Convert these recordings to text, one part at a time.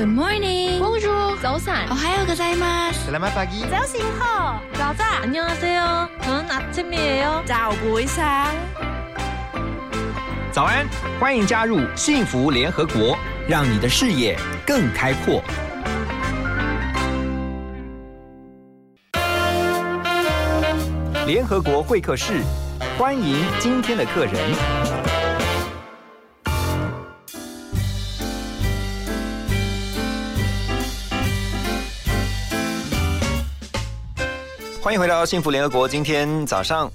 Good morning. Bonjour. 早安。 오하요 고자이마스. Selamat pagi. 早醒好，早早 안녕하세요. 저는 아침이에요. 早不一상早早安，欢迎加入幸福联合国，让你的视野更开阔。 联合国会客室，欢迎今天的客人。欢迎回到幸福联合国。今天早上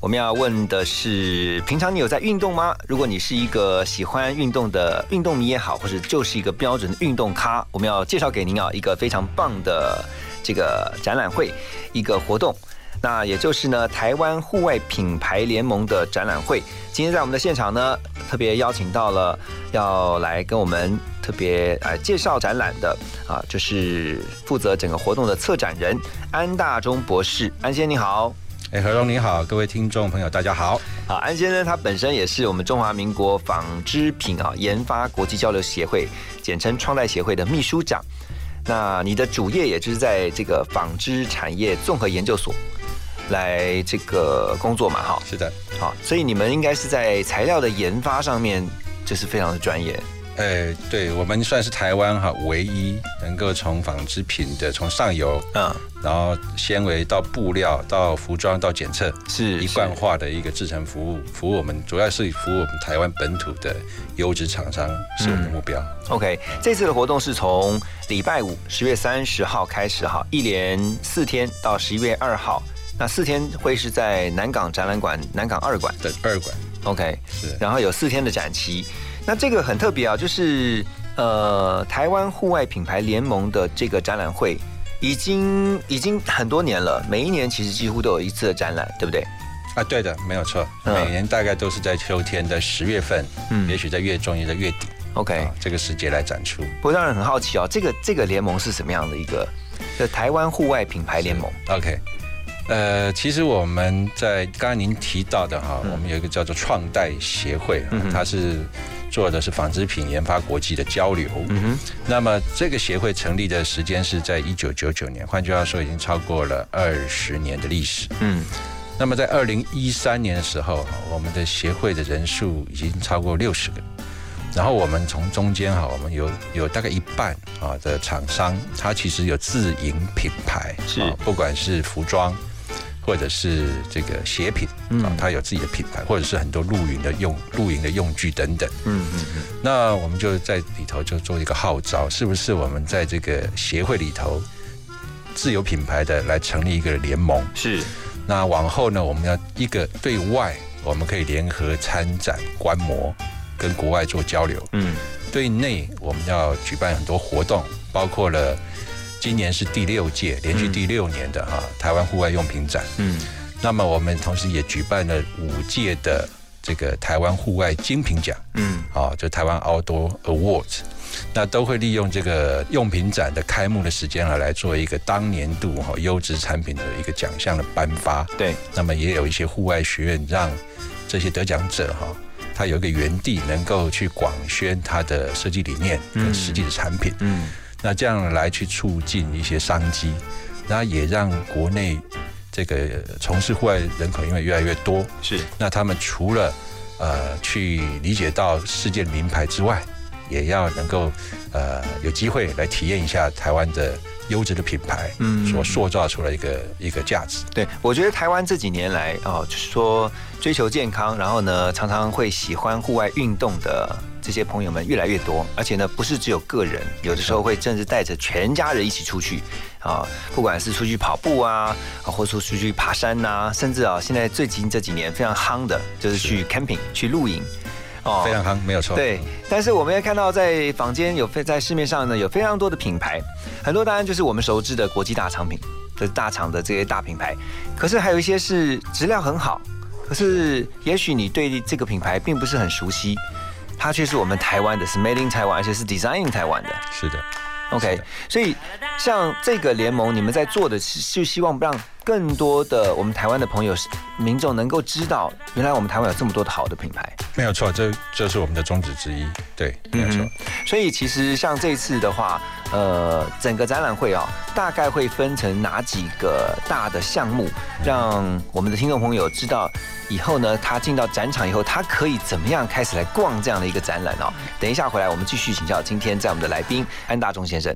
我们要问的是：平常你有在运动吗？如果你是一个喜欢运动的运动迷也好，或者就是一个标准的运动咖，我们要介绍给您啊一个非常棒的这个展览会，一个活动。那也就是呢，台湾户外品牌联盟的展览会。今天在我们的现场呢，特别邀请到了要来跟我们特别呃介绍展览的啊，就是负责整个活动的策展人安大中博士。安先生你好。哎，何荣你好，各位听众朋友大家好。啊，安先生他本身也是我们中华民国纺织品啊研发国际交流协会，简称创代协会的秘书长。那你的主业也就是在这个纺织产业综合研究所来这个工作嘛，哈。是的，好，所以你们应该是在材料的研发上面就是非常的专业。哎，对我们算是台湾哈唯一能够从纺织品的从上游，嗯，然后纤维到布料到服装到检测，是一贯化的一个制成服务，服务我们主要是服务我们台湾本土的优质厂商是我们的目标。OK，这次的活动是从礼拜五十月三十号开始哈，一连四天到十一月二号。那四天会是在南港展览馆、南港二馆的二馆，OK，是，然后有四天的展期。那这个很特别啊，就是呃，台湾户外品牌联盟的这个展览会，已经已经很多年了，每一年其实几乎都有一次的展览，对不对？啊，对的，没有错，嗯每年大概都是在秋天的十月份，嗯也许在月中也在月底 OK，、啊这个时节来展出。不过当然很好奇哦，这个这个联盟是什么样的一个？就台湾户外品牌联盟。OK，呃，其实我们在刚刚您提到的哈，我们有一个叫做创代协会，嗯它是做的是纺织品研发国际的交流。那么这个协会成立的时间是在一九九九年，换句话说，已经超过了二十年的历史。嗯那么在二零一三年的时候，我们的协会的人数已经超过六十个。然后我们从中间哈，我们有有大概一半啊的厂商，它其实有自营品牌，是啊不管是服装或者是这个鞋品嗯啊，它有自己的品牌，或者是很多露营的用露营的用具等等。嗯嗯嗯，那我们就在里头就做一个号召，是不是我们在这个协会里头自有品牌的来成立一个联盟？是那往后呢，我们要一个对外，我们可以联合参展、观摩，跟国外做交流；嗯对内，我们要举办很多活动，包括了今年是第六届，连续第六年的哈、台湾户外用品展。嗯。那么我们同时也举办了五届的这个台湾户外精品奖。嗯。啊，就台湾 Outdoor Awards，那都会利用这个用品展的开幕的时间啊，来做一个当年度哈优质产品的一个奖项的颁发。对，那么也有一些户外学院让这些得奖者哈，他有一个园地能够去广宣他的设计理念跟实际的产品，嗯那这样来去促进一些商机，然后也让国内这个从事户外人口因为越来越多，是。那他们除了呃去理解到世界名牌之外，也要能够呃有机会来体验一下台湾的优质的品牌，嗯所塑造出来一个一个价值。对，我觉得台湾这几年来哦，就是说追求健康，然后呢，常常会喜欢户外运动的这些朋友们越来越多，而且呢，不是只有个人，有的时候会甚至带着全家人一起出去啊，不管是出去跑步啊，啊，或出出去爬山呐、甚至啊，现在最近这几年非常夯的，就是去 camping 去露营。哦非常夯，没有错。对，但是我们也看到在坊间有非在市面上呢有非常多的品牌，很多当然就是我们熟知的国际大厂品，就是大厂的这些大品牌，可是还有一些是质量很好，可是也许你对这个品牌并不是很熟悉，它却是我们台湾的，是 Made in Taiwan，而且是 Design in Taiwan 的。是的，OK，所以像这个联盟，你们在做的是就希望让更多的我们台湾的朋友、民众能够知道，原来我们台湾有这么多的好的品牌。没有错，这这是我们的宗旨之一。对，没有错。所以其实像这次的话，呃，整个展览会啊，大概会分成哪几个大的项目，让我们的听众朋友知道以后呢，他进到展场以后，他可以怎么样开始来逛这样的一个展览哦。等一下回来，我们继续请教今天在我们的来宾安大忠先生。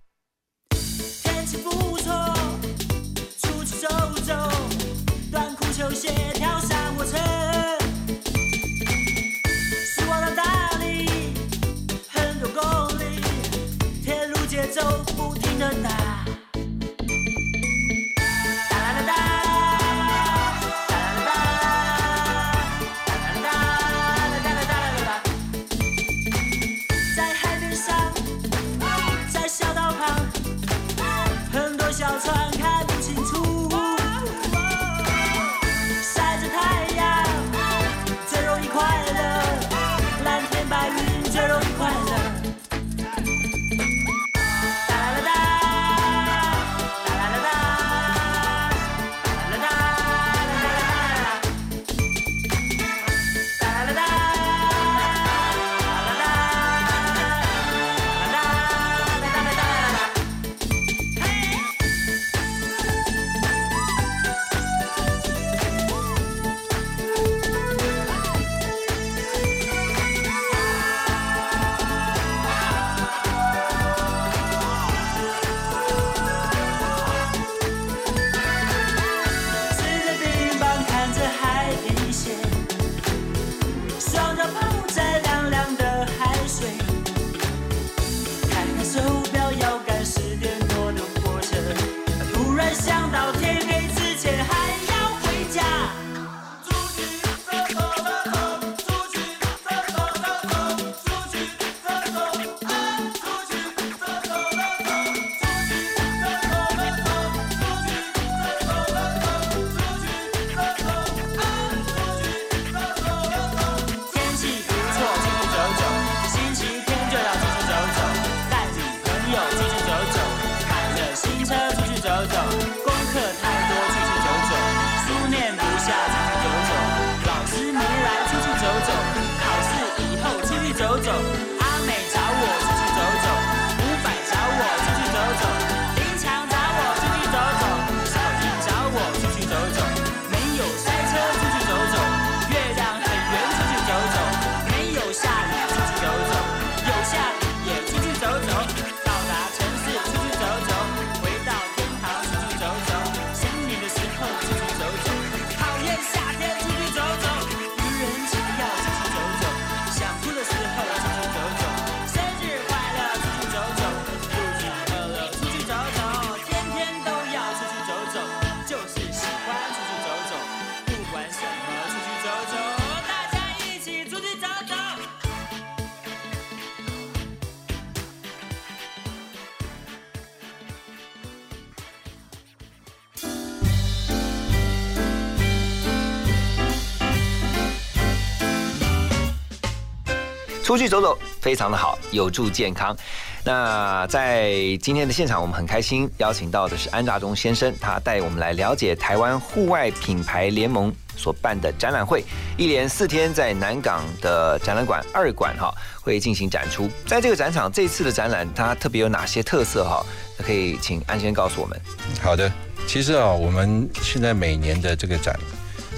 出去走走非常的好，有助健康。那在今天的现场，我们很开心邀请到的是安大中先生，他带我们来了解台湾户外品牌联盟所办的展览会，一连四天在南港的展览馆二馆哈会进行展出。在这个展场，这次的展览它特别有哪些特色哈？可以请安先告诉我们。好的，其实啊，我们现在每年的这个展，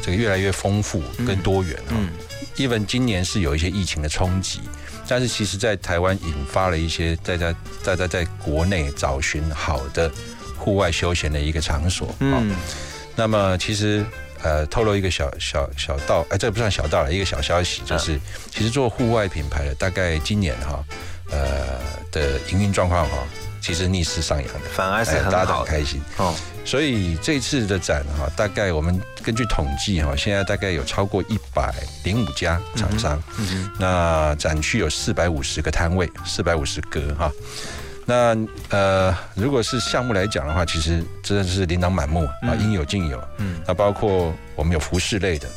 这个越来越丰富跟多元啊。Even 今年是有一些疫情的冲击，但是其实，在台湾引发了一些大家大家在国内找寻好的户外休闲的一个场所。嗯，那么其实呃，透露一个小小小道，哎，这不算小道了，一个小消息，就是其实做户外品牌的，大概今年哈，呃的营运状况哈。其实逆势上扬的，反而是很大家很开心哦。所以这次的展哈，大概我们根据统计哈，现在大概有超过一百零五家厂商，那展区有四百五十个摊位，四百五十个哈。那呃，如果是项目来讲的话，其实真的是琳琅满目啊，应有尽有。嗯，那包括我们有服饰类的，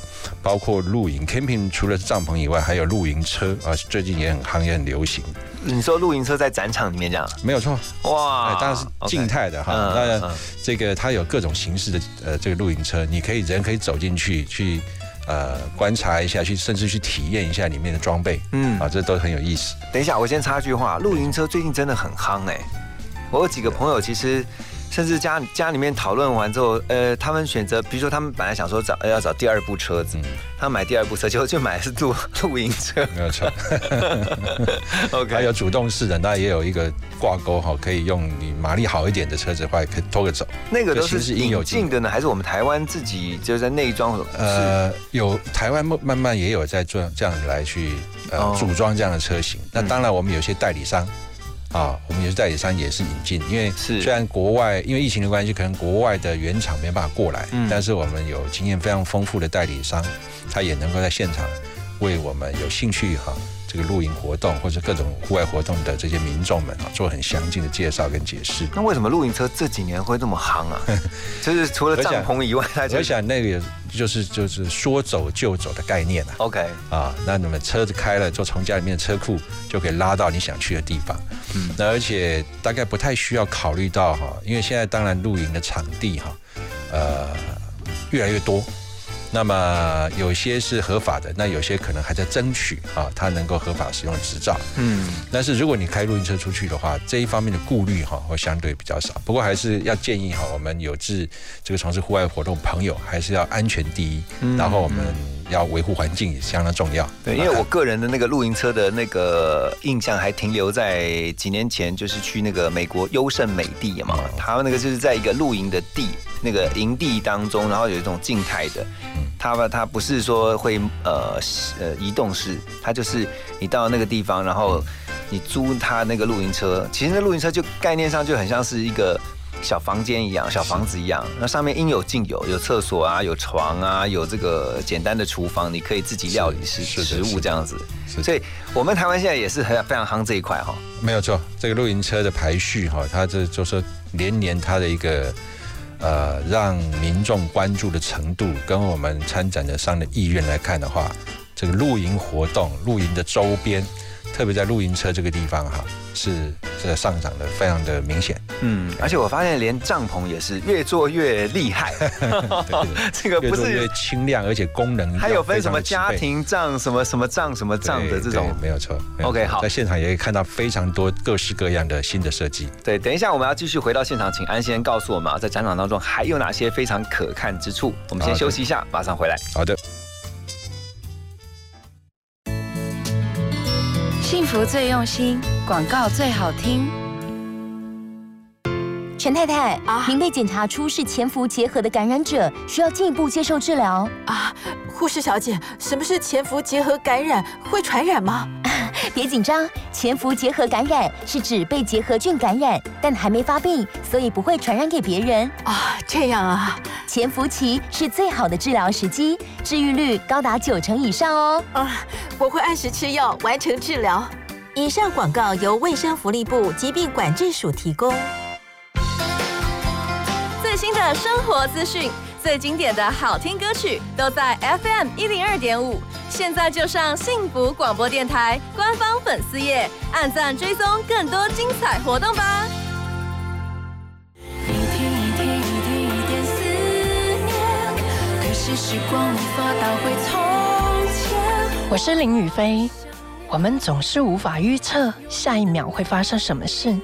包括露营 camping，除了帐篷以外，还有露营车啊，最近也很行，也很流行。你说露营车在展场里面这样？没有错，哇哎，当然是静态的哈。嗯那嗯这个它有各种形式的呃这个露营车，你可以人可以走进去去呃观察一下，去甚至去体验一下里面的装备，嗯啊，这都很有意思。等一下，我先插句话，露营车最近真的很夯哎、我有几个朋友，其实甚至家家里面讨论完之后，呃，他们选择，比如说他们本来想说找呃要找第二部车子，嗯他们买第二部车，结果就买的是露露营车。没有错，OK，还有主动式的，那也有一个挂钩哈，可以用你马力好一点的车子的话，也可以拖个走。那个都是应有引进的呢，还是我们台湾自己就在内装？呃，有台湾慢慢慢也有在做这样子来去呃哦组装这样的车型。那当然，我们有些代理商啊，我们也是代理商也是引进，因为是虽然国外因为疫情的关系，可能国外的原厂没办法过来，嗯但是我们有经验非常丰富的代理商，他也能够在现场为我们有兴趣哈。这个露营活动或者各种户外活动的这些民众们啊，做很详尽的介绍跟解释。那为什么露营车这几年会这么夯啊？就是除了帐篷以外，我想那个就是就是说走就走的概念啊。OK，啊，那你们车子开了，就从家里面的车库就可以拉到你想去的地方。嗯那而且大概不太需要考虑到哈，因为现在当然露营的场地哈，呃，越来越多。那么有些是合法的，那有些可能还在争取啊，它能够合法使用执照。嗯，但是如果你开露营车出去的话，这一方面的顾虑哈会相对比较少。不过还是要建议哈，我们有志这个从事户外活动朋友，还是要安全第一，嗯然后我们要维护环境也相当重要。对，因为我个人的那个露营车的那个印象还停留在几年前，就是去那个美国优胜美地嘛，他们那个就是在一个露营的地那个营地当中，然后有一种静态的，它它不是说会呃呃移动式，它就是你到那个地方，然后你租它那个露营车，其实那露营车就概念上就很像是一个。小房间一样，小房子一样，那上面应有尽有，有厕所啊，有床啊，有这个简单的厨房，你可以自己料理食食物这样子。所以我们台湾现在也是很非常夯这一块哈。没有错，这个露营车的排序哈，它这就是连年它的一个呃让民众关注的程度，跟我们参展的商的意愿来看的话，这个露营活动、露营的周边，特别在露营车这个地方哈，是这个上涨的非常的明显。嗯，而且我发现连帐篷也是越做越厉害，这个不越做越是轻量，而且功能还有分什么家庭帐、什么什么帐、什么帐的这种。没有错。有 OK，好在现场也可以看到非常多各式各样的新的设计。对，等一下我们要继续回到现场，请安先告诉我们啊，在展场当中还有哪些非常可看之处？我们先休息一下，马上回来。好的。幸福最用心，广告最好听。陈太太，啊您被检查出是潜伏结核的感染者，需要进一步接受治疗。啊，护士小姐，什么是潜伏结核感染？会传染吗？别紧张，潜伏结核感染是指被结核菌感染，但还没发病，所以不会传染给别人。啊，这样啊，潜伏期是最好的治疗时机，治愈率高达九成以上哦。啊，我会按时吃药，完成治疗。以上广告由卫生福利部疾病管制署提供。最新的生活资讯，最经典的好听歌曲，都在 FM 一零二点五。现在就上幸福广播电台官方粉丝页，按赞追踪更多精彩活动吧。一天一天一天一点思念，可是时光无法倒回从前。我是林雨飞。我们总是无法预测下一秒会发生什么事，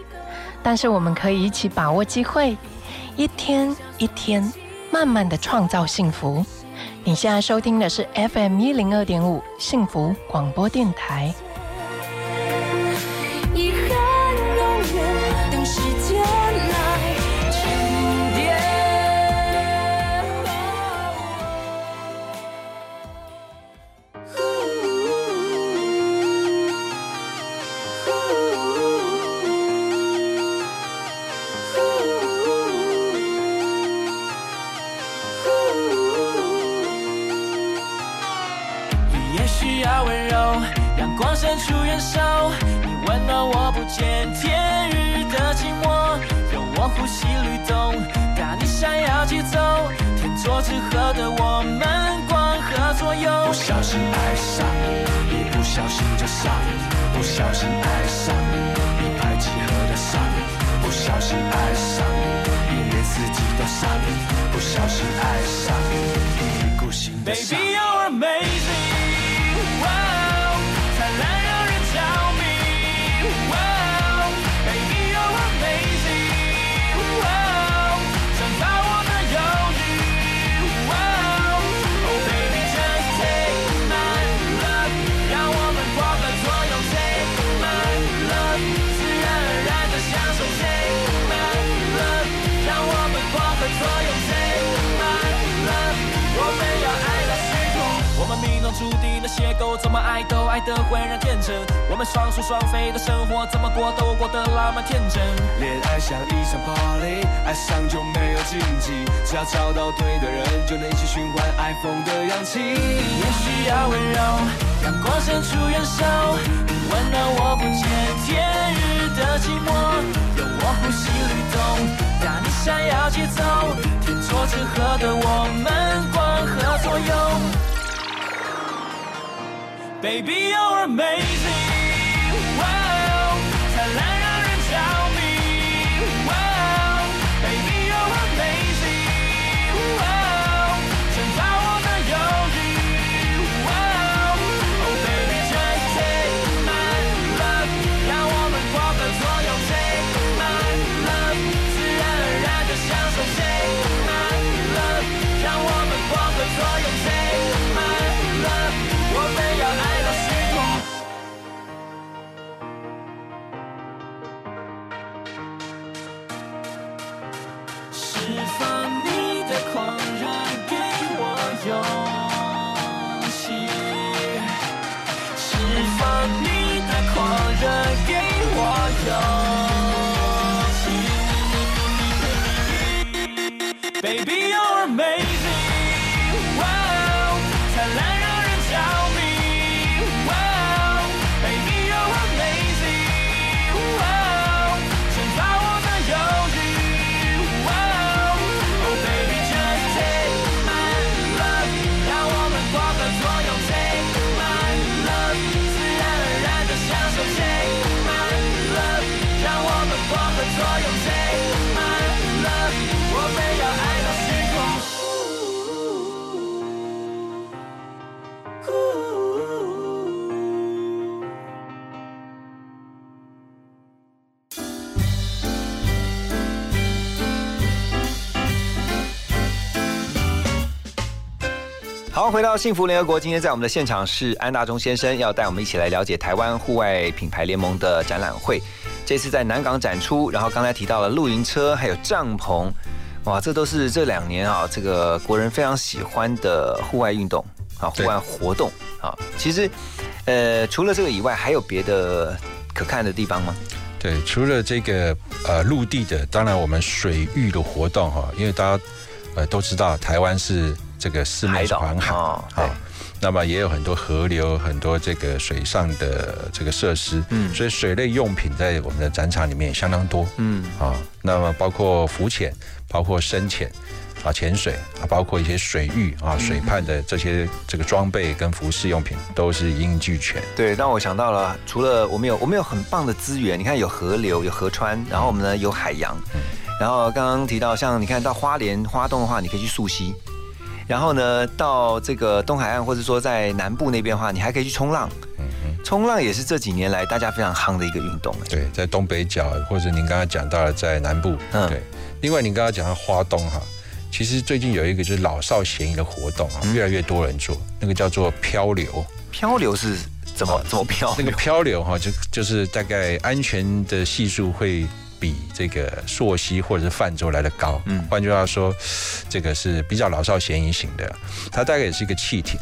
但是我们可以一起把握机会，一天一天，慢慢的创造幸福。你现在收听的是 FM 一零二点五幸福广播电台。合的我们光合作用，不小心爱上你，一不小心就上瘾，不小心爱上你，一拍即合的上瘾，不小心爱上你，一年四季都上瘾，不小心爱上你，一意孤行的上瘾。Baby you're amazing，怎么爱都爱得浑然天成。我们双宿双飞的生活，怎么过都过得浪漫天真。恋爱像一场 party，爱上就没有禁忌，只要找到对的人，就能一起循环爱疯的氧气。也需要温柔，阳光伸出援手，温暖我不见天日的寂寞。有我呼吸律动，带你闪耀节奏，天作之合的我们光合作用。Baby, you're amazing. 回到幸福联合国，今天在我们的现场是安大中先生，要带我们一起来了解台湾户外品牌联盟的展览会。这次在南港展出，然后刚才提到了露营车，还有帐篷，哇，这都是这两年啊，这个国人非常喜欢的户外运动啊，户外活动啊。其实，呃，除了这个以外，还有别的可看的地方吗？对，除了这个呃陆地的，当然我们水域的活动哈，因为大家呃都知道台湾是这个四面环海哦对好，那么也有很多河流，很多这个水上的这个设施，嗯所以水类用品在我们的展场里面也相当多嗯，啊。那么包括浮潜，包括深潜。啊，潜水啊，包括一些水域啊、水畔的这些这个装备跟服饰用品都是一应俱全。对，让我想到了，除了我们有我们有很棒的资源，你看有河流，有河川，然后我们呢有海洋，然后刚刚提到像你看到花莲花东的话，你可以去溯溪，然后呢到这个东海岸或者说在南部那边的话，你还可以去冲浪，冲浪也是这几年来大家非常夯的一个运动。对，在东北角或者您刚刚讲到了在南部，嗯对。另外，您刚刚讲到花东哈，其实最近有一个就是老少咸宜的活动啊，越来越多人做，那个叫做漂流。漂流是怎么怎么漂那个？漂流哈，就就是大概安全的系数会比这个朔溪或者是泛舟来的高。嗯嗯，换句话说，这个是比较老少咸宜型的，它大概也是一个汽艇。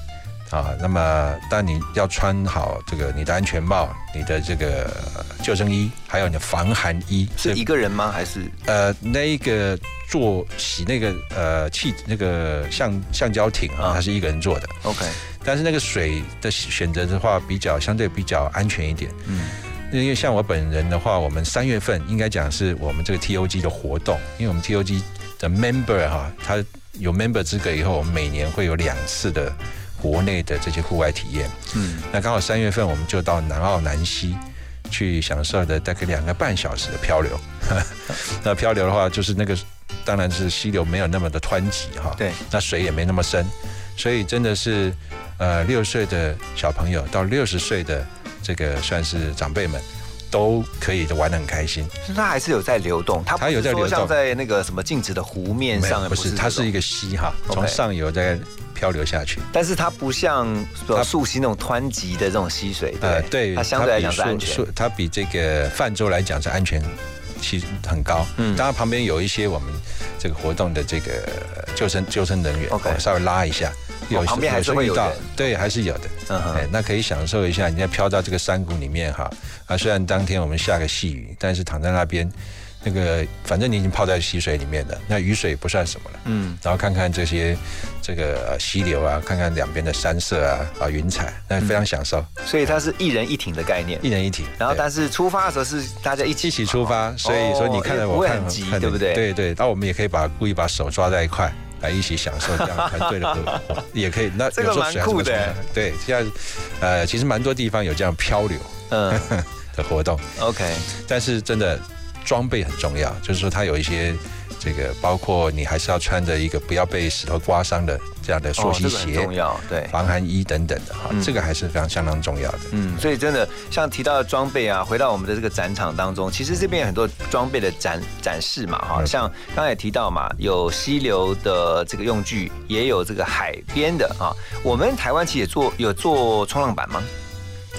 啊，那么但你要穿好这个你的安全帽、你的这个救生衣，还有你的防寒衣，是一个人吗？还是呃，那一个坐洗那个呃气那个橡橡胶艇啊啊，它是一个人坐的，OK？但是那个水的选择的话，比较相对比较安全一点。嗯因为像我本人的话，我们三月份应该讲是我们这个 TOG 的活动，因为我们 TOG 的 member 哈，他有 member 资格以后，我们每年会有两次的国内的这些户外体验。嗯，那刚好三月份我们就到南澳南溪去享受的大概两个半小时的漂流。那漂流的话，就是那个当然是溪流没有那么的湍急哈，对，那水也没那么深，所以真的是呃六岁的小朋友到六十岁的这个算是长辈们。都可以玩的很开心，它还是有在流动，它它有在流动，像在那个什么静止的湖面上，不是，它是一个溪哈，从上游在漂流下去。但是它不像溯溪那种湍急的这种溪水，对，对，它相对来讲是安全。它比这个泛舟来讲是安全其实很高。嗯，当然旁边有一些我们这个活动的这个救生救生人员稍微拉一下。有旁边还是会有的，对，还是有的。嗯哼，那可以享受一下，你要飘到这个山谷里面哈。啊，虽然当天我们下个细雨，但是躺在那边，那个反正你已经泡在溪水里面了，那雨水不算什么了。嗯，然后看看这些这个溪流啊，看看两边的山色啊啊云彩，那非常享受。所以它是一人一艇的概念，一人一艇。然后但是出发的时候是大家一起一起出发，所以说你看着我看很急，对不对？对对。那我们也可以把故意把手抓在一块。来一起享受这样团队的合作，也可以。那这个蛮酷的。对，现在呃，其实蛮多地方有这样漂流嗯 的活动。OK，但是真的装备很重要，就是说它有一些。这个包括你还是要穿着一个不要被石头刮伤的这样的溯溪鞋，重要对，防寒衣等等的哈，这个还是非常相当重要的。嗯，所以真的像提到的装备啊，回到我们的这个展场当中，其实这边有很多装备的展展示嘛，哈，像刚才也提到嘛，有溪流的这个用具，也有这个海边的啊。我们台湾其实也做有做冲浪板吗？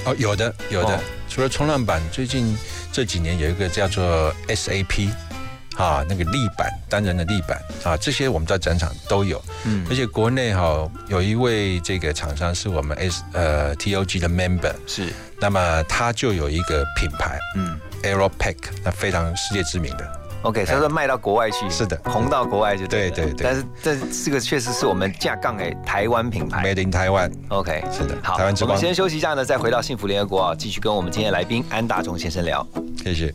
哦，有的有的，除了冲浪板，最近这几年有一个叫做 SAP。啊，那个立板，单人的立板啊，这些我们在展场都有。嗯，而且国内哈有一位这个厂商是我们 S 呃 TOG 的 member，是，那么他就有一个品牌，嗯，Aeropack，那非常世界知名的。OK，他说卖到国外去，是的，红到国外就对对对。但是这这个确实是我们架杠诶台湾品牌，Made in Taiwan。OK，是的，好台湾，我们先休息一下呢，再回到幸福联合国啊，继续跟我们今天来宾安大中先生聊。谢谢。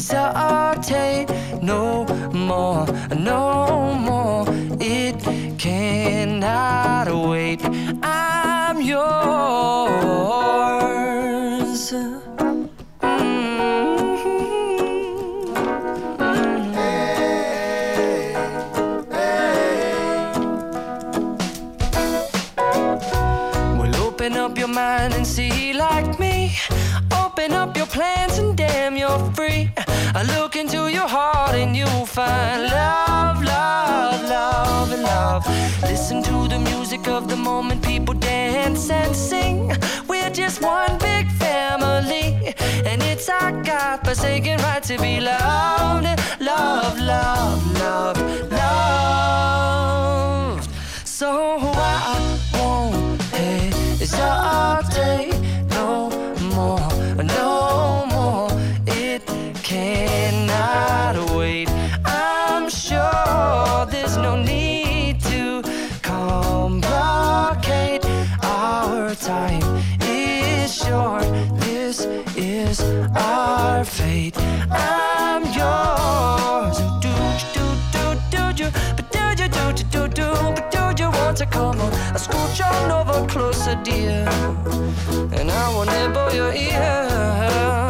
hesitate no more, no more. It cannot wait. I'm yours. Mm-hmm. Mm-hmm. up your mind and see I look into your heart and you'll find love, love, love, love. Listen to the music of the moment, people dance and sing. We're just one big family, and it's our God forsaken right to be loved, love, love, love, loved. So I won't hesitate no more, no cannot wait. I'm sure there's no need to complicate. Our time is short. This is our fate. I'm yours. Do do do do do, but do do do do do, but do you want to come on? Scooch on over closer, dear, and I will nibble your ear.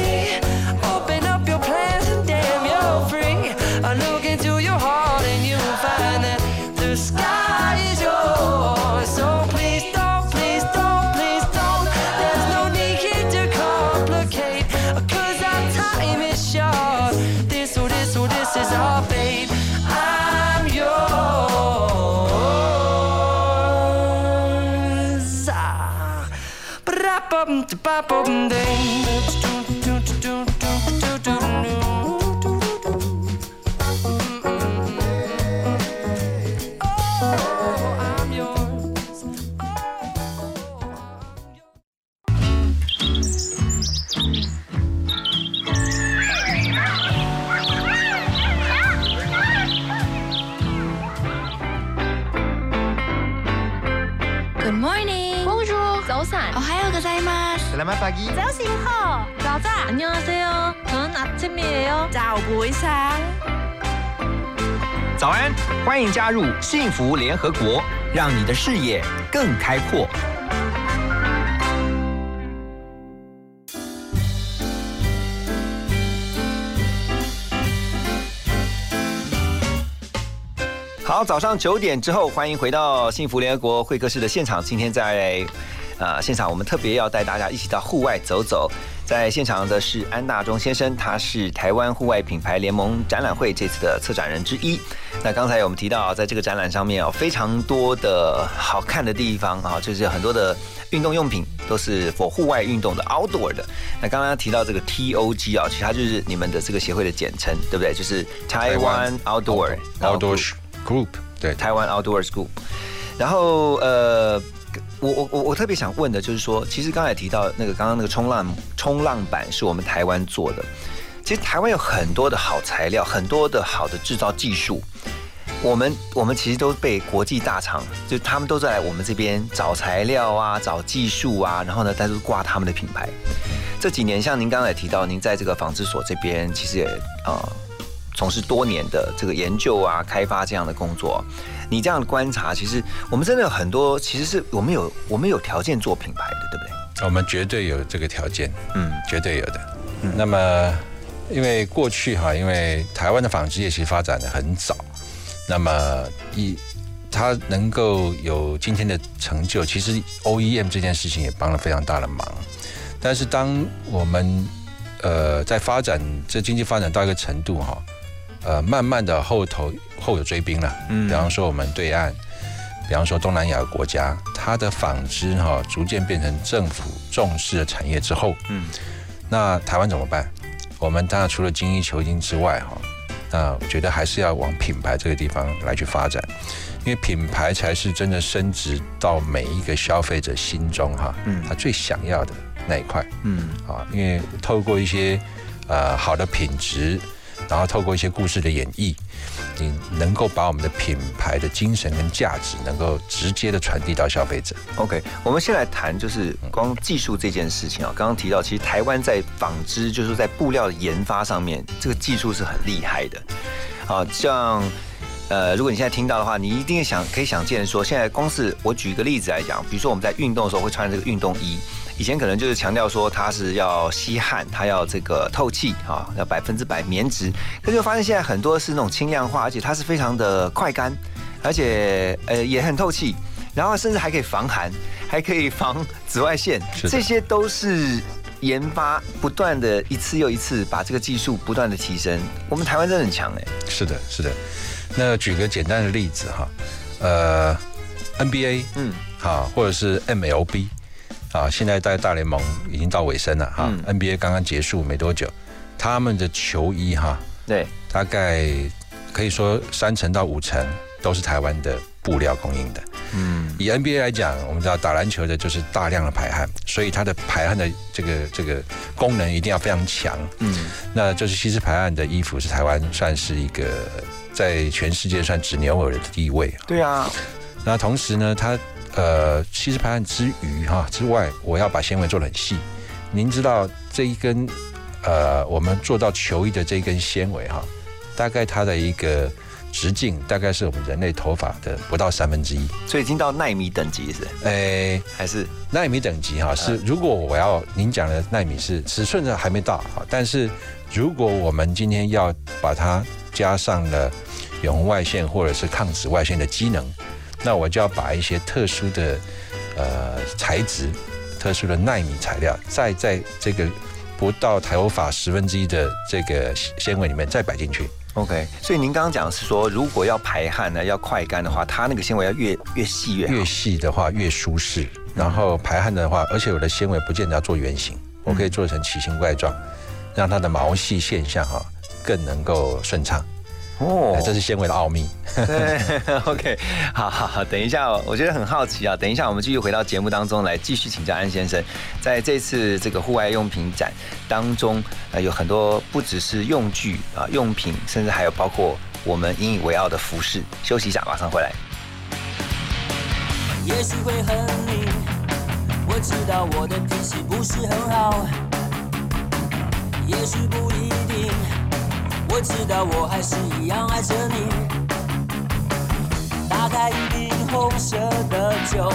pop open day 고자이마스. Selamat pagi. 안녕하세요. 저는 아침이에요. 早午sáng. 早安，欢迎加入幸福联合国，让你的视野更开阔。好，早上九点之后，欢迎回到幸福联合国会客室的现场。今天在 呃现场，我们特别要带大家一起到户外走走。在现场的是安大中先生，他是台湾户外品牌联盟展览会这次的策展人之一。那刚才我们提到，在这个展览上面哦，非常多的好看的地方啊，就是很多的运动用品都是 for 户外运动的 outdoor 的。那刚刚提到这个 TOG 啊，其实它就是你们的这个协会的简称，对不对？就是台湾 Outdoor Outdoor Group，对，台湾 Outdoors Group。然后呃，我我我我特别想问的就是说，其实刚才提到那个刚刚那个冲浪冲浪板是我们台湾做的，其实台湾有很多的好材料，很多的好的制造技术。我们我们其实都被国际大厂，就他们都在我们这边找材料啊，找技术啊，然后呢，但是挂他们的品牌。这几年，像您刚才提到，您在这个纺织所这边，其实也呃从事多年的这个研究啊、开发这样的工作。你这样的观察，其实我们真的有很多，其实是我们有我们有条件做品牌的，对不对？我们绝对有这个条件，嗯，绝对有的。那么，因为过去哈，因为台湾的纺织业其实发展的很早，那么一它能够有今天的成就，其实 OEM 这件事情也帮了非常大的忙。但是当我们呃在发展这经济发展到一个程度哈，呃，慢慢的后头后有追兵了，嗯。比方说我们对岸。比方说东南亚国家，它的纺织哈、逐渐变成政府重视的产业之后，嗯，那台湾怎么办？我们当然除了精益求精之外哈，那我觉得还是要往品牌这个地方来去发展，因为品牌才是真的升值到每一个消费者心中哈，嗯。他最想要的那一块。嗯。啊，因为透过一些呃好的品质，然后透过一些故事的演绎，你能够把我们的品牌的精神跟价值能够直接的传递到消费者。OK，我们先来谈就是光技术这件事情啊。刚刚提到，其实台湾在纺织，就是在布料的研发上面，这个技术是很厉害的。啊，像呃，如果你现在听到的话，你一定想可以想见说，现在光是我举一个例子来讲，比如说我们在运动的时候会穿这个运动衣，以前可能就是强调说它是要吸汗，它要这个透气啊，要百分之百棉质。可是我发现现在很多是那种轻量化，而且它是非常的快干，而且呃也很透气。然后甚至还可以防寒，还可以防紫外线，这些都是研发不断的一次又一次把这个技术不断的提升。我们台湾真的很强哎，是的，是的。那举个简单的例子哈，呃，NBA，嗯，好，或者是 MLB，啊，现在在大联盟已经到尾声了哈、嗯 NBA 刚刚结束没多久，他们的球衣哈，对，大概可以说三成到五成都是台湾的布料供应的。嗯以 NBA 来讲，我们知道打篮球的就是大量的排汗，所以它的排汗的这个这个功能一定要非常强。嗯那就是吸湿排汗的衣服是台湾算是一个在全世界算指牛耳的地位。对啊，那同时呢，它呃吸湿排汗之余哈之外，我要把纤维做得很细。您知道这一根呃，我们做到球衣的这一根纤维哈，大概它的一个直径大概是我们人类头发的不到三分之一。所以已经到纳米等级是？诶，还是纳米等级哈？是如果我要您讲的纳米是尺寸上还没到哈，但是如果我们今天要把它加上了远红外线或者是抗紫外线的机能，那我就要把一些特殊的呃材质、特殊的纳米材料，再在这个不到头发十分之一的这个纤维里面再摆进去。OK，所以您刚刚讲是说，如果要排汗呢，要快干的话，它那个纤维要越越细越好。越细的话越舒适，然后排汗的话，而且我的纤维不见得要做圆形，我可以做成奇形怪状，让它的毛细现象哈更能够顺畅。哦哎这是纤维的奥秘。对，OK，好好好，等一下哦，我觉得很好奇啊。等一下，我们继续回到节目当中来，继续请教安先生，在这次这个户外用品展当中，呃，有很多不只是用具啊、用品，甚至还有包括我们引以为傲的服饰。休息一下，马上回来。也许会很腻。我知道我的脾气不是很好，也许不一定。我知道我还是一样爱着你。打开一瓶红色的酒，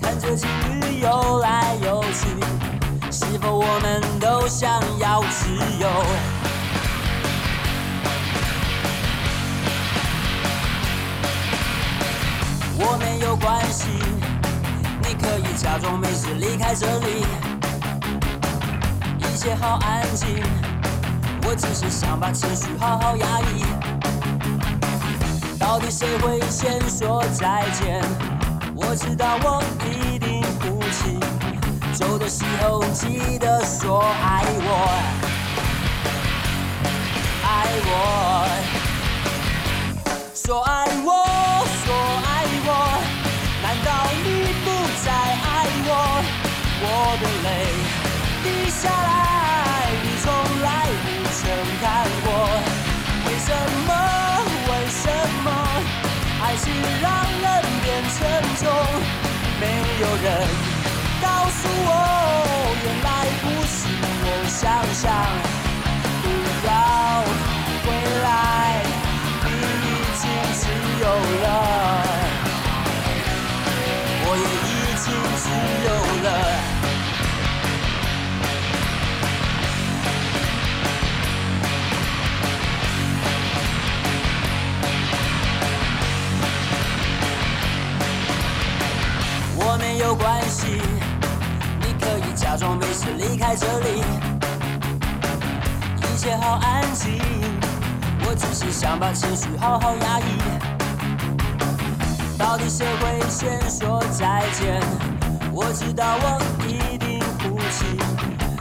看着情侣游来游去，是否我们都想要自由？我没有关系，你可以假装没事离开这里，一切好安静。我只是想把情绪好好压抑。到底谁会先说再见？我知道我一定哭泣，走的时候记得说爱我，爱我。说爱我，说爱我，难道你不再爱我？我的泪滴下来，看过。为什么？为什么？爱情让人变沉重，没有人告诉我，原来不是我想象。有关系，你可以假装没事离开这里，一切好安静。我只是想把情绪好好压抑。到底谁会先说再见？我知道我一定哭泣，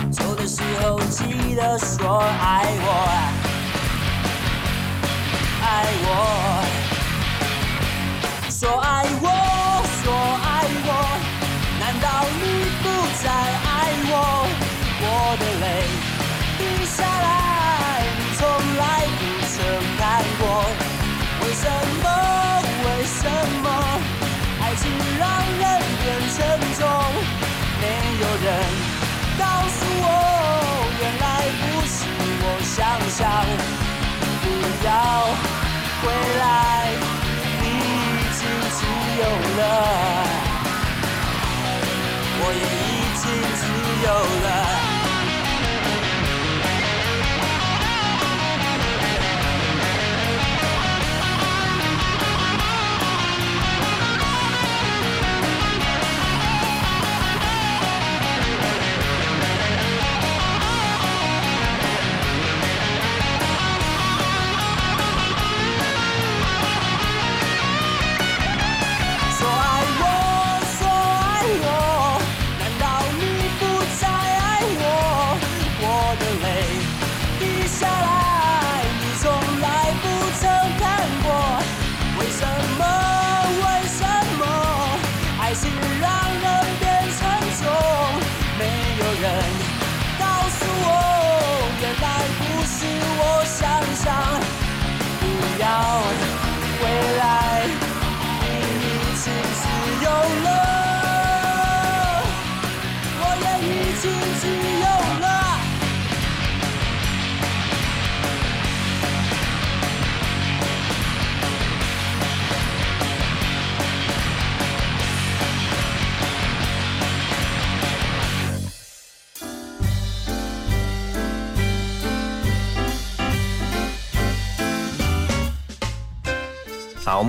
走的时候记得说爱我，爱我，说爱我，说爱。到你不再爱我？我的泪滴下来，你从来不曾看过。为什么？为什么？爱情让人变沉重，没有人告诉我，原来不是我想象。不要回来，你已经自由了，我也已经自由了。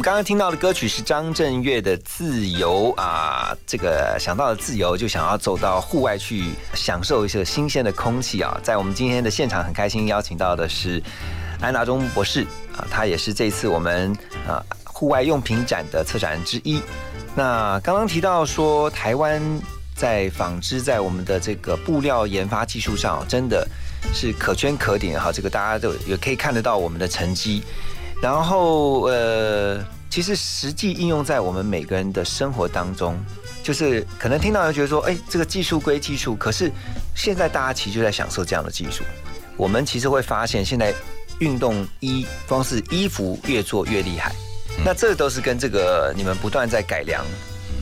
刚刚听到的歌曲是张震岳的《自由》啊，这个想到了自由，就想要走到户外去享受一些新鲜的空气啊。在我们今天的现场，很开心邀请到的是安达中博士啊，他也是这次我们啊户外用品展的策展人之一。那刚刚提到说，台湾在纺织在我们的这个布料研发技术上，真的是可圈可点哈。这个大家都也可以看得到我们的成绩。然后呃，其实实际应用在我们每个人的生活当中，就是可能听到人觉得说，哎，这个技术归技术，可是现在大家其实就在享受这样的技术。我们其实会发现，现在运动衣光是衣服越做越厉害，那这都是跟这个你们不断在改良、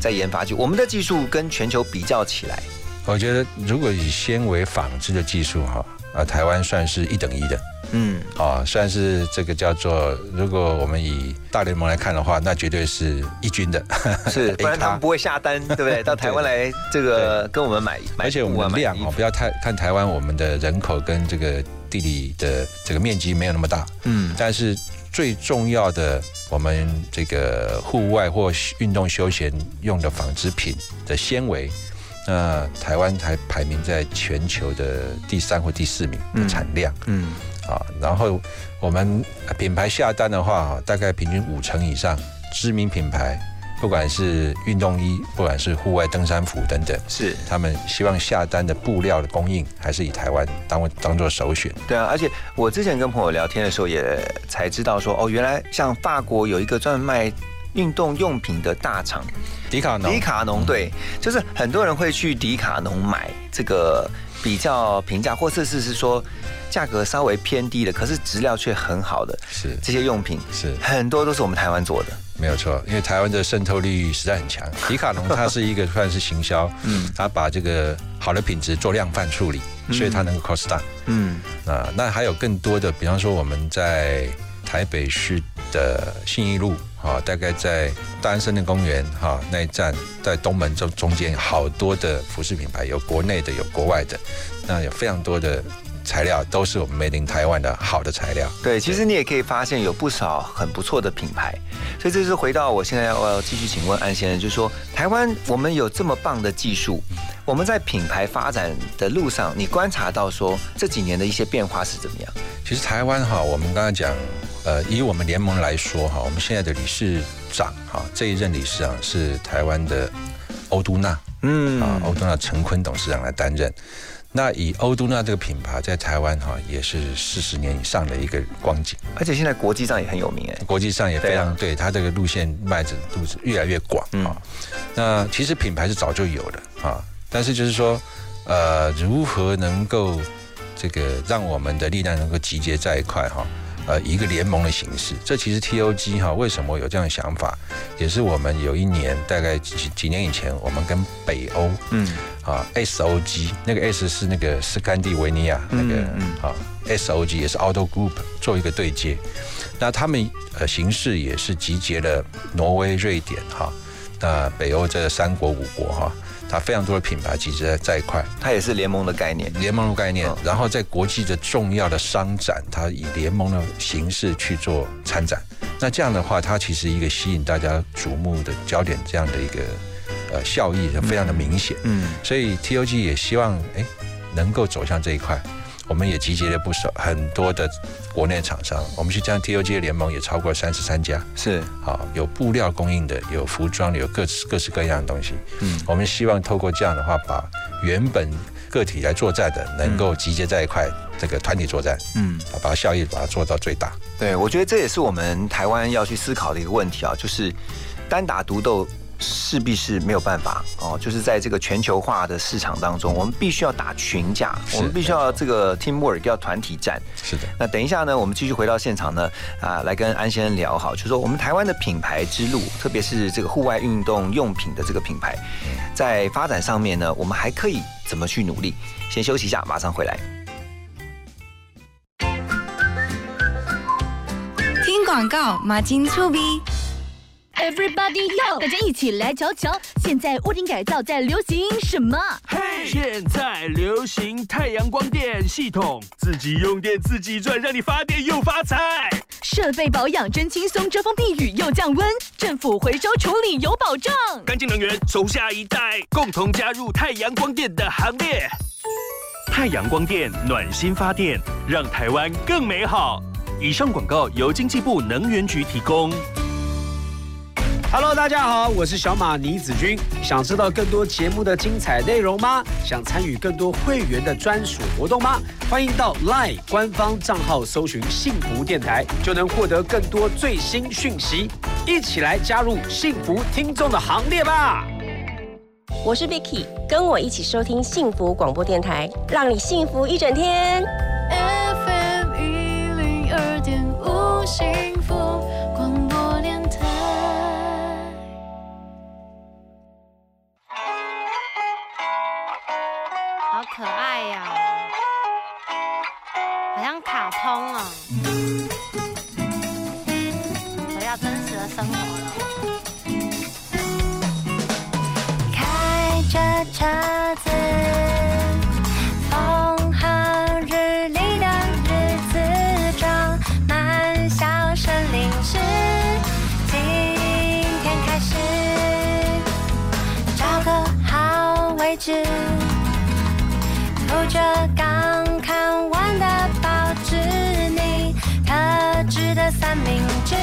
在研发，就我们的技术跟全球比较起来，我觉得如果以纤维纺织的技术哈，啊，台湾算是一等一的。嗯，啊，算是这个叫做，如果我们以大联盟来看的话，那绝对是一军的，是，不然他。们不会下单，对不对？到台湾来这个跟我们买，而且我们量哦，不要太看台湾，我们的人口跟这个地理的这个面积没有那么大，嗯，但是最重要的，我们这个户外或运动休闲用的纺织品的纤维，那台湾才排名在全球的第三或第四名的产量，嗯。啊，然后我们品牌下单的话，大概平均五成以上知名品牌，不管是运动衣，不管是户外登山服等等，是他们希望下单的布料的供应，还是以台湾当当做首选。对啊，而且我之前跟朋友聊天的时候，也才知道说，哦，原来像法国有一个专门卖运动用品的大厂，迪卡侬，迪卡侬，对，就是很多人会去迪卡侬买这个比较平价，或者是是说。价格稍微偏低的，可是质量却很好的，是这些用品是很多都是我们台湾做的，没有错。因为台湾的渗透率实在很强。迪卡侬它是一个算是行销，嗯，它把这个好的品质做量贩处理，所以它能够 cost down，嗯啊，那还有更多的，比方说我们在台北市的信义路，哈，大概在大安森林公园，哈那一站在东门中中间，好多的服饰品牌，有国内的，有国外的，那有非常多的。材料都是我们 Made in 台湾的好的材料。对，其实你也可以发现有不少很不错的品牌。所以这是回到我现在我要继续请问安先生，就是说台湾我们有这么棒的技术，我们在品牌发展的路上，你观察到说这几年的一些变化是怎么样？其实台湾哈，我们刚刚讲，呃，以我们联盟来说哈，我们现在的理事长哈，这一任理事长是台湾的欧都娜，嗯啊，欧都娜陈坤董事长来担任。那以欧都娜这个品牌在台湾哈也是四十年以上的一个光景，而且现在国际上也很有名哎，国际上也非常对它这个路线卖的路子越来越广啊。那其实品牌是早就有的啊，但是就是说呃如何能够这个让我们的力量能够集结在一块哈。呃，一个联盟的形式，这其实 T O G 哈，为什么有这样的想法？也是我们有一年，大概几几年以前，我们跟北欧，嗯，啊，S O G 那个 S 是那个斯堪的维尼亚那个，啊，S O G 也是 Auto Group 做一个对接，那他们呃形式也是集结了挪威、瑞典哈，那北欧这三国五国哈。它非常多的品牌集结在在一块，它也是联盟的概念，联盟的概念。然后在国际的重要的商展，它以联盟的形式去做参展。那这样的话，它其实一个吸引大家瞩目的焦点，这样的一个呃效益就非常的明显。嗯，所以 T O G 也希望哎能够走向这一块。我们也集结了不少很多的国内厂商，我们去这样 T O G 联盟也超过三十三家，是好有布料供应的，有服装，有各各式各样的东西。嗯，我们希望透过这样的话，把原本个体来作战的，能够集结在一块，这个团体作战，嗯，把效益把它做到最大。对，我觉得这也是我们台湾要去思考的一个问题啊，就是单打独斗。势必是没有办法哦，就是在这个全球化的市场当中，我们必须要打群架，我们必须要这个 teamwork，要团体战。是的。那等一下呢，我们继续回到现场呢，啊，来跟安先生聊好，就说我们台湾的品牌之路，特别是这个户外运动用品的这个品牌，在发展上面呢，我们还可以怎么去努力？先休息一下，马上回来。听广告，马金粗逼。Everybody 要大家一起来瞧瞧，现在屋顶改造在流行什么？嘿，现在流行太阳光电系统，自己用电自己赚，让你发电又发财。设备保养真轻松，遮风避雨又降温，政府回收处理有保障。干净能源，从下一代，共同加入太阳光电的行列。太阳光电暖心发电，让台湾更美好。以上广告由经济部能源局提供。Hello，大家好，我是小马倪子君。想知道更多节目的精彩内容吗？想参与更多会员的专属活动吗？欢迎到 LINE 官方账号搜寻“幸福电台”，就能获得更多最新讯息。一起来加入幸福听众的行列吧！我是 Vicky，跟我一起收听幸福广播电台，让你幸福一整天。FM 一零二点五幸福好可爱呀、好像卡通哦。回到真实的生活着刚看完的报纸，你特制的三明治，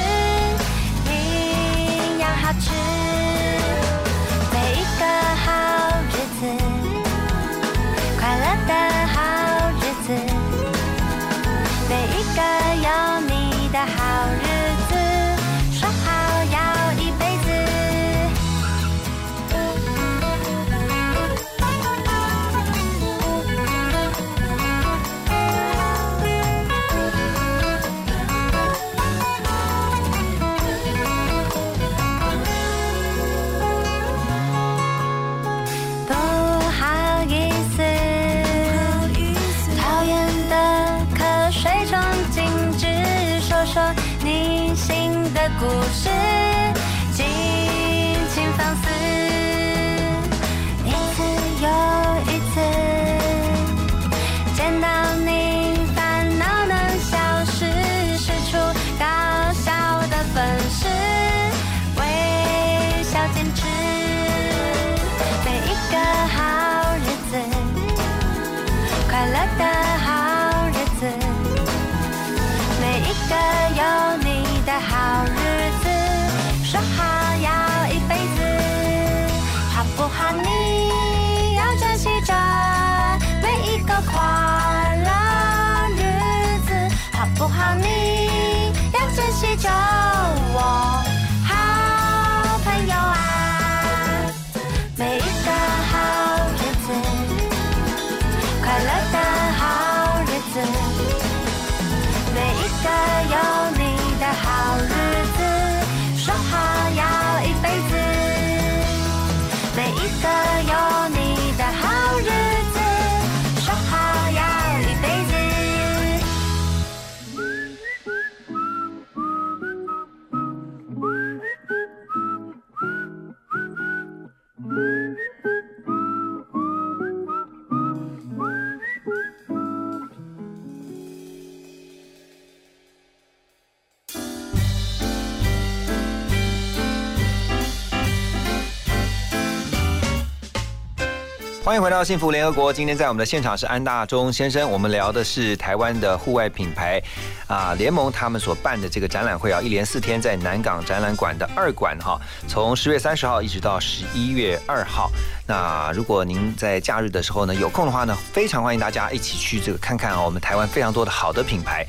到幸福联合国。今天在我们的现场是安大中先生，我们聊的是台湾的户外品牌啊联盟他们所办的这个展览会啊，一连四天在南港展览馆的二馆哈，从十月三十号一直到十一月二号。那如果您在假日的时候呢有空的话呢，非常欢迎大家一起去这个看看啊，我们台湾非常多的好的品牌，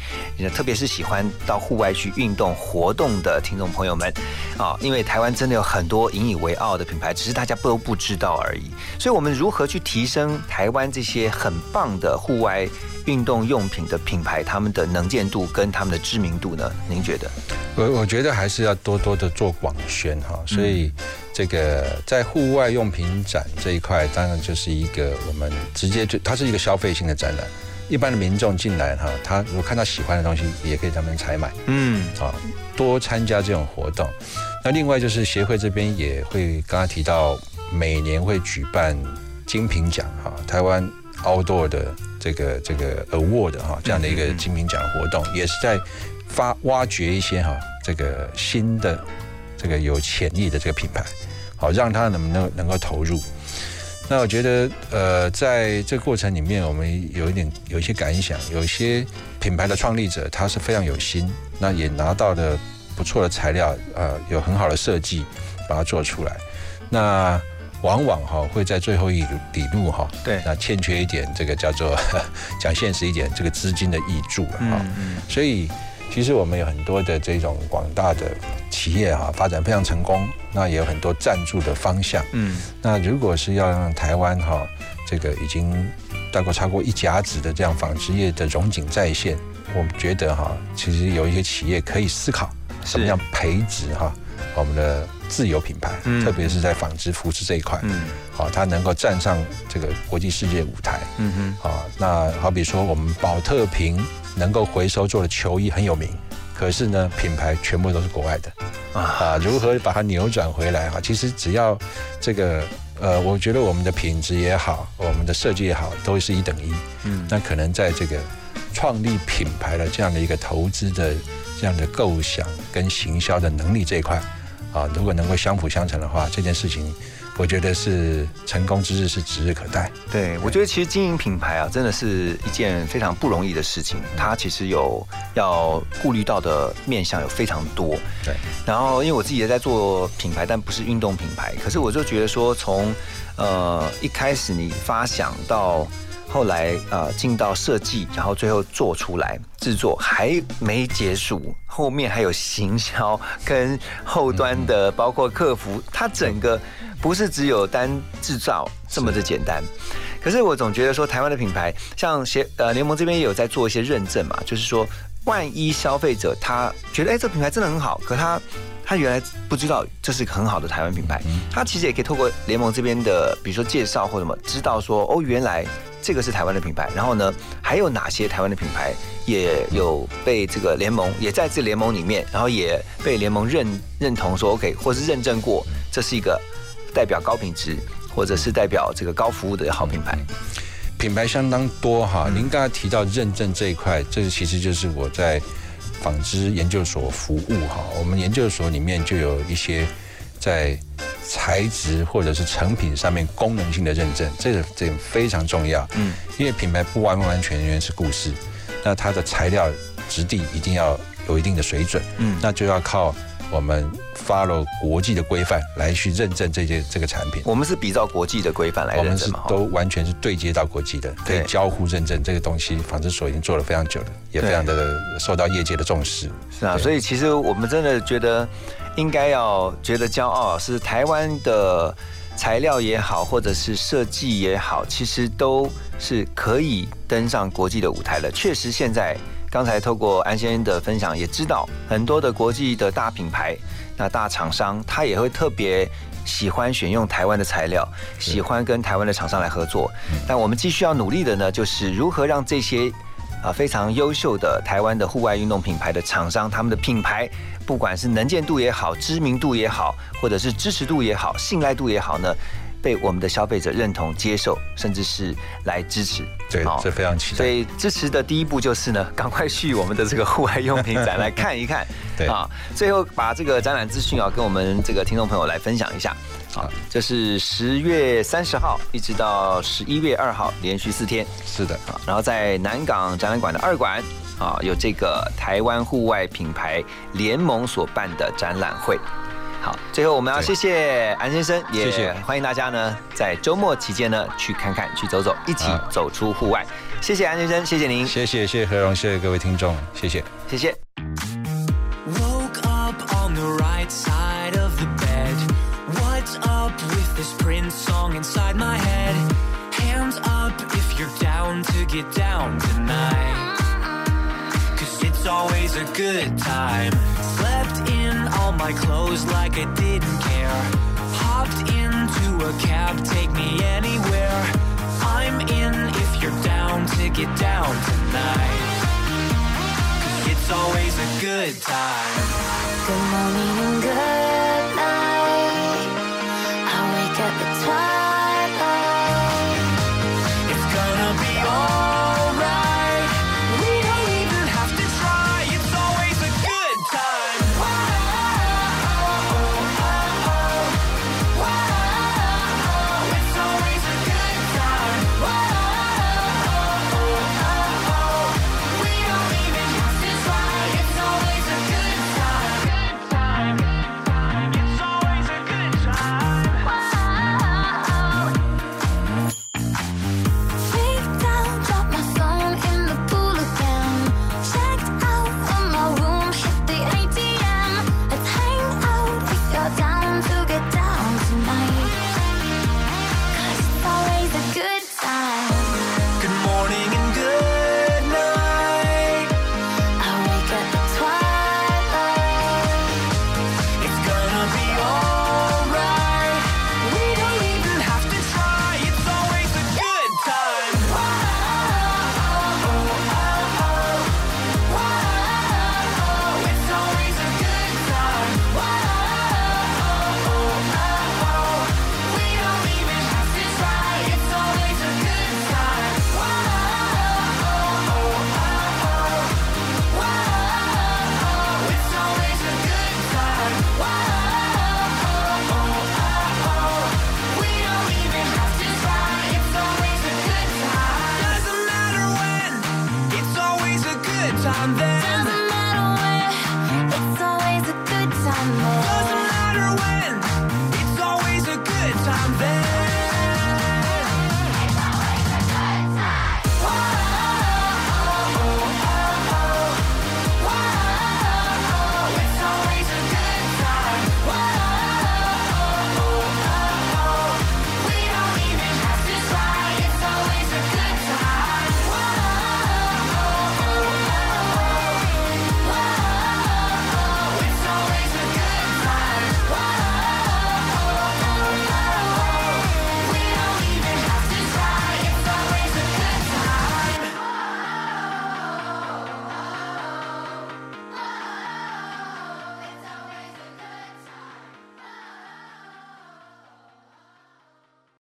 特别是喜欢到户外去运动活动的听众朋友们啊，因为台湾真的有很多引以为傲的品牌，只是大家都不知道而已。所以，我们如何去提升台湾这些很棒的户外运动用品的品牌，他们的能见度跟他们的知名度呢？您觉得？我我觉得还是要多多的做广宣哈，所以这个在户外用品展这一块，当然就是一个我们直接就它是一个消费性的展览，一般的民众进来哈，他如果看到喜欢的东西，也可以他们采买，嗯，啊，多参加这种活动。那另外就是协会这边也会刚刚提到，每年会举办精品奖哈，台湾 outdoor 的这个这个 award 哈这样的一个精品奖活动，也是在发挖掘一些哈这个新的这个有潜力的这个品牌，好让他能不能能够投入。那我觉得，呃，在这个过程里面，我们有一点有一些感想，有一些品牌的创立者他是非常有心，那也拿到了不错的材料，呃，有很好的设计，把它做出来。那往往哈会在最后一里路哈，对，那欠缺一点这个叫做 讲现实一点，这个资金的益助了哈。所以其实我们有很多的这种广大的企业哈，发展非常成功，那也有很多赞助的方向。嗯，那如果是要让台湾哈这个已经大概超过一甲子的这样纺织业的荣景再现，我们觉得哈，其实有一些企业可以思考怎么样培植哈我们的。自有品牌，特别是在纺织服饰这一块，嗯，好，它能够站上这个国际世界舞台，嗯哼，好，那好比说我们宝特瓶能够回收做的球衣很有名，可是呢，品牌全部都是国外的，啊，如何把它扭转回来？啊，其实只要这个，呃，我觉得我们的品质也好，我们的设计也好，都是一等一，嗯，那可能在这个创立品牌的这样的一个投资的这样的构想跟行销的能力这一块。啊，如果能够相辅相成的话，这件事情，我觉得是成功之日是指日可待。对，我觉得其实经营品牌啊，真的是一件非常不容易的事情。它其实有要顾虑到的面向有非常多。对。然后，因为我自己也在做品牌，但不是运动品牌。可是我就觉得说，从呃一开始你发想到。后来呃进到设计，然后最后做出来制作还没结束，后面还有行销跟后端的，包括客服，它整个不是只有单制造这么的简单。可是我总觉得说，台湾的品牌像协呃联盟这边也有在做一些认证嘛，就是说万一消费者他觉得哎这品牌真的很好，可他他原来不知道这是一个很好的台湾品牌，他其实也可以透过联盟这边的比如说介绍或什么，知道说哦原来。这个是台湾的品牌，然后呢，还有哪些台湾的品牌也有被这个联盟也在这联盟里面，然后也被联盟认认同说 OK，或是认证过，这是一个代表高品质或者是代表这个高服务的好品牌。品牌相当多哈，您刚才提到认证这一块，这其实就是我在纺织研究所服务哈，我们研究所里面就有一些在。材质或者是成品上面功能性的认证，这个这个非常重要。嗯，因为品牌不完完全全是故事，那它的材料质地一定要有一定的水准。嗯，那就要靠我们 follow 国际的规范来去认证这些这个产品。我们是比照国际的规范来认证嘛？都完全是对接到国际的，可以交互认证。这个东西纺织所已经做了非常久了，也非常的受到业界的重视。是啊，所以其实我们真的觉得。应该要觉得骄傲，是台湾的材料也好，或者是设计也好，其实都是可以登上国际的舞台的。确实，现在刚才透过安先生的分享，也知道很多的国际的大品牌、那大厂商，他也会特别喜欢选用台湾的材料，喜欢跟台湾的厂商来合作。但我们继续要努力的呢，就是如何让这些啊非常优秀的台湾的户外运动品牌的厂商，他们的品牌。不管是能见度也好，知名度也好，或者是支持度也好，信赖度也好呢，被我们的消费者认同、接受，甚至是来支持。对，这非常期待。所以支持的第一步就是呢，赶快去我们的这个户外用品展来 看一看。对啊，最后把这个展览资讯啊，跟我们这个听众朋友来分享一下。好，这是十月三十号一直到十一月二号，连续四天。是的啊，然后在南港展览馆的二馆。啊，有这个台湾户外品牌联盟所办的展览会。好，最后我们要谢谢安先生，也欢迎大家呢在周末期间呢去看看、去走走，一起走出户外。谢谢安先生，谢谢您，谢谢谢谢何荣，谢谢各位听众，谢谢。谢谢。always a good time. my clothes like I didn't care. Hopped into a cab, take me anywhere. I'm in if you're down to get down tonight. It's always a good time. Good morning and good night. I wake up at twilight